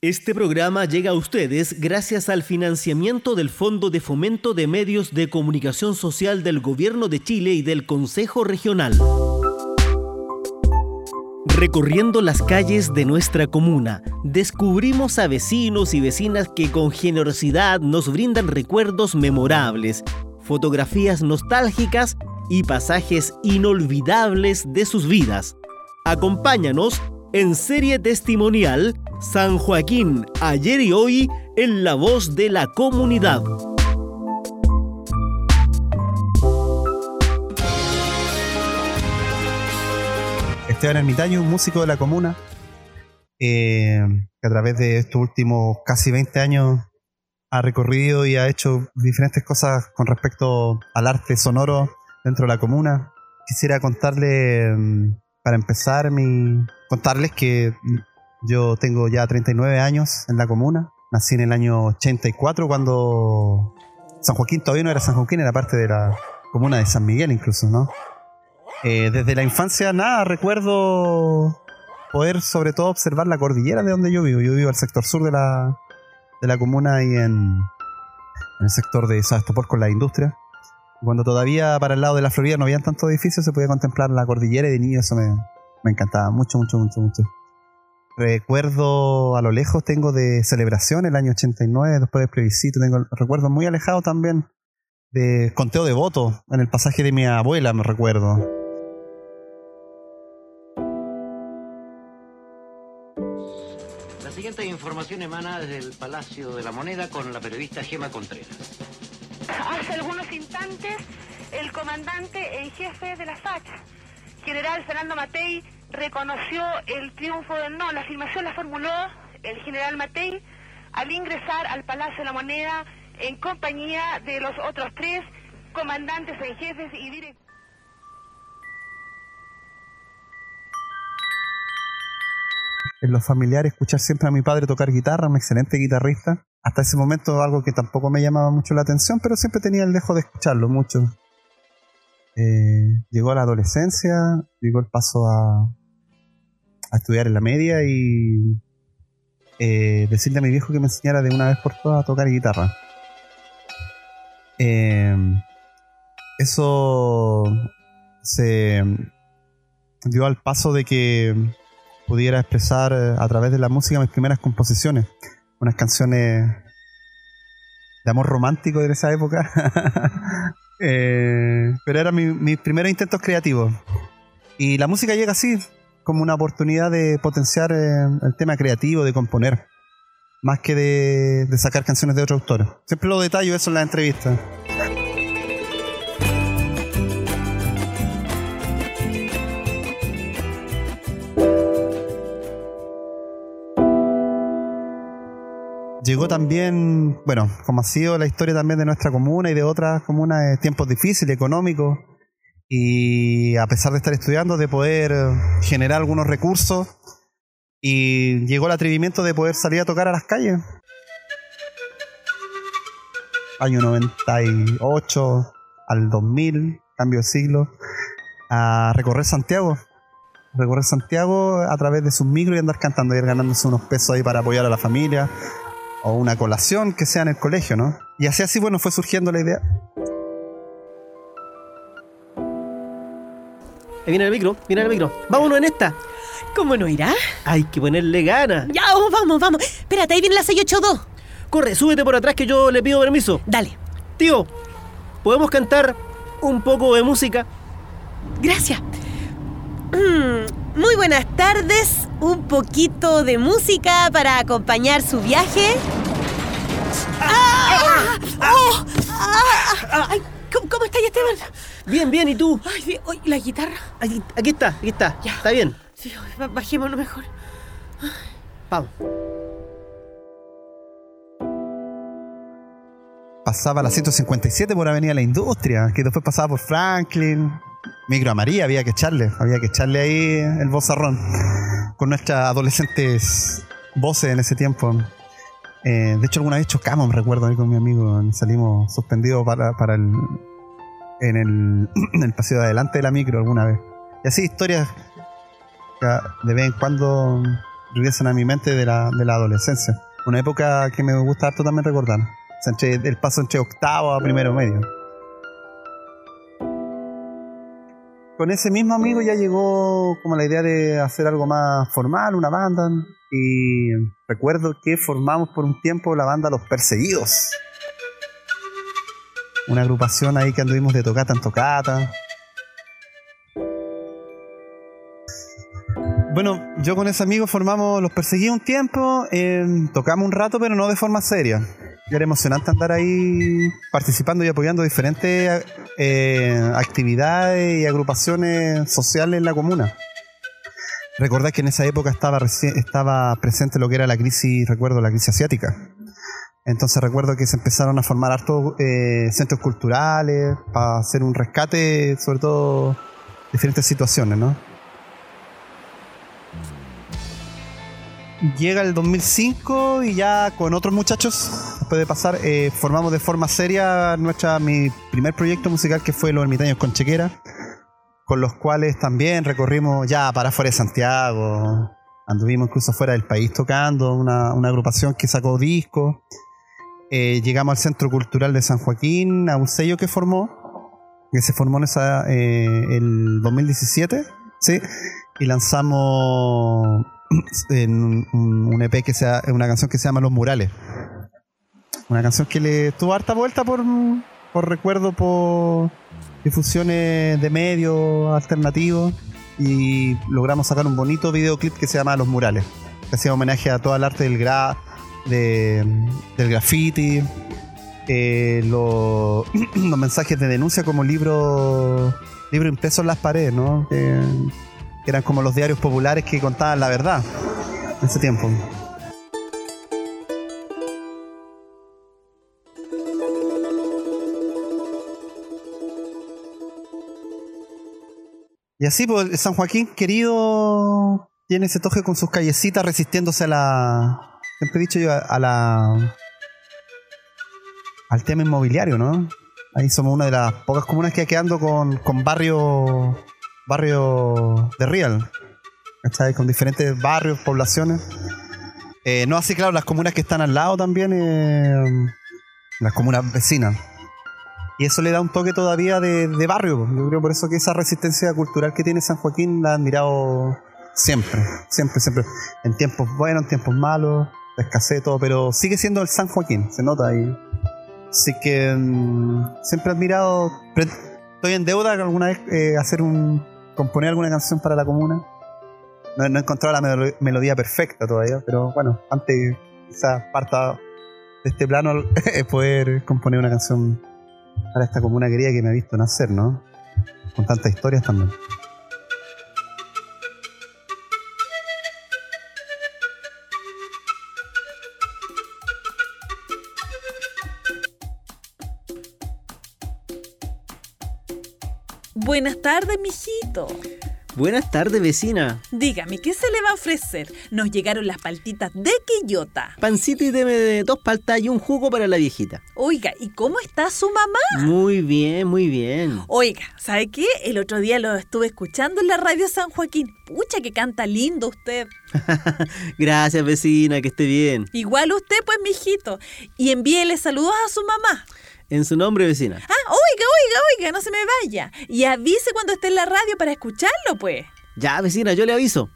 Este programa llega a ustedes gracias al financiamiento del Fondo de Fomento de Medios de Comunicación Social del Gobierno de Chile y del Consejo Regional. Recorriendo las calles de nuestra comuna, descubrimos a vecinos y vecinas que con generosidad nos brindan recuerdos memorables, fotografías nostálgicas y pasajes inolvidables de sus vidas. Acompáñanos en serie testimonial San Joaquín, ayer y hoy, en la voz de la comunidad. Esteban Ermitaño, músico de la comuna, eh, que a través de estos últimos casi 20 años ha recorrido y ha hecho diferentes cosas con respecto al arte sonoro dentro de la comuna. Quisiera contarle, mm, para empezar, mi, contarles que yo tengo ya 39 años en la comuna. Nací en el año 84 cuando San Joaquín todavía no era San Joaquín, era parte de la comuna de San Miguel incluso, ¿no? Eh, desde la infancia, nada, recuerdo poder sobre todo observar la cordillera de donde yo vivo. Yo vivo al sector sur de la, de la comuna y en, el sector de Sebastopol con la industria. Cuando todavía para el lado de la Florida no habían tantos edificios, se podía contemplar la cordillera y de niño eso me, me encantaba mucho, mucho, mucho, mucho. Recuerdo a lo lejos, tengo de celebración el año 89, después del plebiscito, tengo recuerdos muy alejados también de conteo de votos en el pasaje de mi abuela, me recuerdo. La siguiente información emana desde el Palacio de la Moneda con la periodista Gema Contreras. Hace algunos instantes, el comandante en jefe de la FACH, general Fernando Matei, reconoció el triunfo del no. La afirmación la formuló el general Matei al ingresar al Palacio de la Moneda en compañía de los otros tres comandantes en jefes y directores. En los familiares, escuchar siempre a mi padre tocar guitarra, un excelente guitarrista. Hasta ese momento algo que tampoco me llamaba mucho la atención, pero siempre tenía el dejo de escucharlo mucho. Eh, llegó a la adolescencia, llegó el paso a, a estudiar en la media y eh, decirle a mi viejo que me enseñara de una vez por todas a tocar guitarra. Eh, eso se dio al paso de que pudiera expresar a través de la música mis primeras composiciones, unas canciones de amor romántico de esa época. Eh, pero eran mis mi primeros intentos creativos. Y la música llega así, como una oportunidad de potenciar eh, el tema creativo, de componer, más que de, sacar canciones de otro autor. Siempre lo detallo eso en las entrevistas. Llegó también, bueno, como ha sido la historia también de nuestra comuna y de otras comunas, eh, tiempos difíciles, económicos, y a pesar de estar estudiando, de poder generar algunos recursos, y llegó el atrevimiento de poder salir a tocar a las calles. Año 98 al 2000, cambio de siglo, a recorrer Santiago. Recorrer Santiago a través de sus micros y andar cantando y ir ganándose unos pesos ahí para apoyar a la familia o una colación que sea en el colegio, ¿no? Y así así, bueno, fue surgiendo la idea. Ahí viene el micro, viene el micro. Vámonos en esta. ¿Cómo no irá? Hay que ponerle ganas. Ya, oh, vamos, vamos. Espérate, ahí viene la 682. Corre, súbete por atrás que yo le pido permiso. Dale. Tío, ¿podemos cantar un poco de música? Gracias. Mm, muy buenas tardes. Un poquito de música para acompañar su viaje. ¡Ah! ¡Oh! ¡Ah! ¿Cómo, cómo estás, Esteban? Bien, bien, ¿y tú? Ay, la guitarra. Aquí, aquí está, aquí está. Ya. Está bien. Sí, ba- bajémonos mejor. Vamos. Pasaba la 157 por Avenida La Industria, que después pasaba por Franklin. Micro a María, había que echarle, había que echarle ahí el vozarrón. Con nuestras adolescentes voces en ese tiempo. Eh, de hecho, alguna vez chocamos, me recuerdo ahí con mi amigo. Salimos suspendidos para, para el, en el, en paseo de adelante de la micro alguna vez. Y así historias de vez en cuando regresen a mi mente de la, de la adolescencia. Una época que me gusta harto también recordar. O el paso entre octavo a primero medio. Con ese mismo amigo ya llegó como la idea de hacer algo más formal, una banda. Y recuerdo que formamos por un tiempo la banda Los Perseguidos. Una agrupación ahí que anduvimos de tocata en tocata. Bueno, yo con ese amigo formamos Los Perseguidos un tiempo, eh, tocamos un rato, pero no de forma seria. Y era emocionante andar ahí participando y apoyando diferentes eh, actividades y agrupaciones sociales en la comuna. Recordad que en esa época estaba, estaba presente lo que era la crisis, recuerdo, la crisis asiática. Entonces recuerdo que se empezaron a formar hartos eh, centros culturales para hacer un rescate, sobre todo diferentes situaciones, ¿no? Llega el 2005 y ya con otros muchachos, después de pasar, eh, formamos de forma seria nuestra, mi primer proyecto musical que fue Los Ermitaños con Chequera, con los cuales también recorrimos ya para fuera de Santiago, anduvimos incluso fuera del país tocando, una, una agrupación que sacó discos. Eh, llegamos al Centro Cultural de San Joaquín, a un sello que formó, que se formó en eh, el 2017, ¿sí? y lanzamos un EP que sea una canción que se llama Los Murales. Una canción que le tuvo harta vuelta por, por recuerdo, por difusiones de medios alternativos y logramos sacar un bonito videoclip que se llama Los Murales, que hacía homenaje a todo el arte del gra de- del graffiti, eh, lo- los mensajes de denuncia como libro, libro impreso en las paredes, ¿no? Que eran como los diarios populares que contaban la verdad en ese tiempo. Y así, pues, San Joaquín querido tiene ese toque con sus callecitas resistiéndose a la. Siempre he dicho yo, a, la. al tema inmobiliario, ¿no? Ahí somos una de las pocas comunas que quedando con, con barrio. barrio de Real. ¿Cachai? Con diferentes barrios, poblaciones. Eh, no así, claro, las comunas que están al lado también. eh, las comunas vecinas. Y eso le da un toque todavía de, de barrio. Yo creo por eso que esa resistencia cultural que tiene San Joaquín la he admirado siempre, siempre, siempre. En tiempos buenos, en tiempos malos, de escasez, todo, pero sigue siendo el San Joaquín, se nota ahí. Así que mm, siempre he admirado. Estoy en deuda de alguna vez eh, hacer un. componer alguna canción para la comuna. No, no he encontrado la melo- melodía perfecta todavía, pero bueno, antes quizás parta de este plano es poder componer una canción para esta comuna querida que me ha visto nacer, ¿no? Con tantas historias también. Buenas tardes, mijito. Buenas tardes, vecina. Dígame, ¿qué se le va a ofrecer? Nos llegaron las paltitas de Quillota. Pancito y deme de dos paltas y un jugo para la viejita. Oiga, ¿y cómo está su mamá? Muy bien, muy bien. Oiga, ¿sabe qué? El otro día lo estuve escuchando en la radio San Joaquín. Pucha, que canta lindo usted. Gracias, vecina, que esté bien. Igual usted, pues, mijito. Y envíele saludos a su mamá. En su nombre, vecina. Ah, oiga, no se me vaya. Y avise cuando esté en la radio para escucharlo, pues. Ya, vecina, yo le aviso.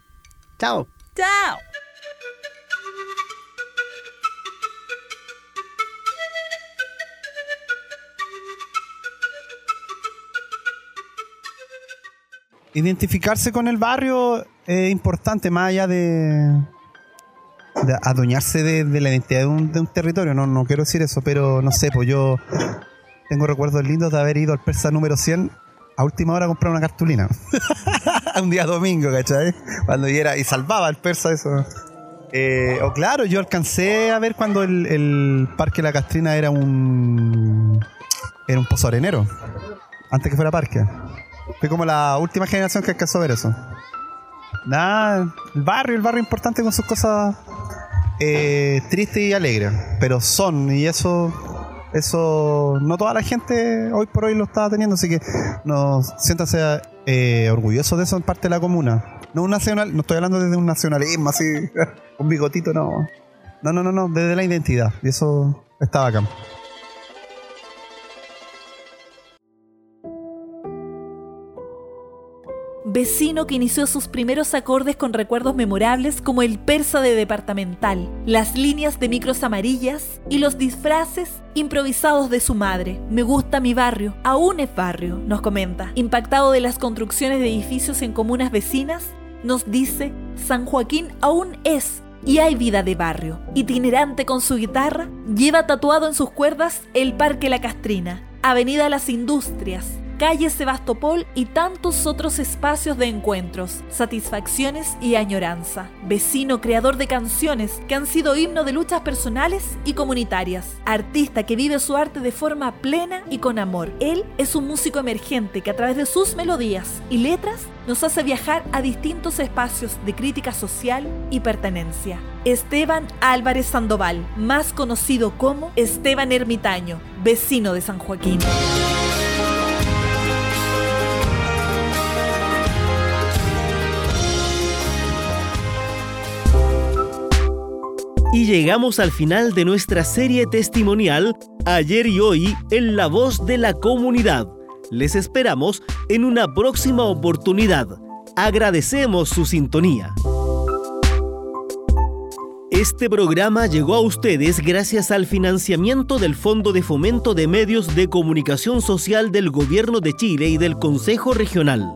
Chao. Chao. Identificarse con el barrio es importante, más allá de, de adueñarse de, de la identidad de un, de un territorio. No, no quiero decir eso, pero no sé, pues yo tengo recuerdos lindos de haber ido al Persa número 100 a última hora a comprar una cartulina. un día domingo, ¿cachai? Cuando yo era y salvaba al Persa eso. Eh, o claro, yo alcancé a ver cuando el, el Parque La Castrina era un era un pozo arenero. Antes que fuera parque. Fue como la última generación que alcanzó a ver eso. Nada, el barrio, el barrio importante con sus cosas eh, tristes y alegres. Pero son, y eso, eso no toda la gente hoy por hoy lo está teniendo, así que nos siéntanse eh, orgullosos de eso en parte de la comuna. No un nacional, no estoy hablando desde un nacionalismo así, un bigotito, no. No, no, no, no, desde la identidad. Y eso está bacán. Vecino que inició sus primeros acordes con recuerdos memorables como el persa de departamental, las líneas de micros amarillas y los disfraces improvisados de su madre. Me gusta mi barrio, aún es barrio, nos comenta. Impactado de las construcciones de edificios en comunas vecinas, nos dice, San Joaquín aún es y hay vida de barrio. Itinerante con su guitarra, lleva tatuado en sus cuerdas el Parque La Castrina, Avenida Las Industrias, calle Sebastopol y tantos otros espacios de encuentros, satisfacciones y añoranza. Vecino creador de canciones que han sido himno de luchas personales y comunitarias. Artista que vive su arte de forma plena y con amor. Él es un músico emergente que a través de sus melodías y letras nos hace viajar a distintos espacios de crítica social y pertenencia. Esteban Álvarez Sandoval, más conocido como Esteban Ermitaño, vecino de San Joaquín. Llegamos al final de nuestra serie testimonial Ayer y Hoy en la voz de la comunidad. Les esperamos en una próxima oportunidad. Agradecemos su sintonía. Este programa llegó a ustedes gracias al financiamiento del Fondo de Fomento de Medios de Comunicación Social del Gobierno de Chile y del Consejo Regional.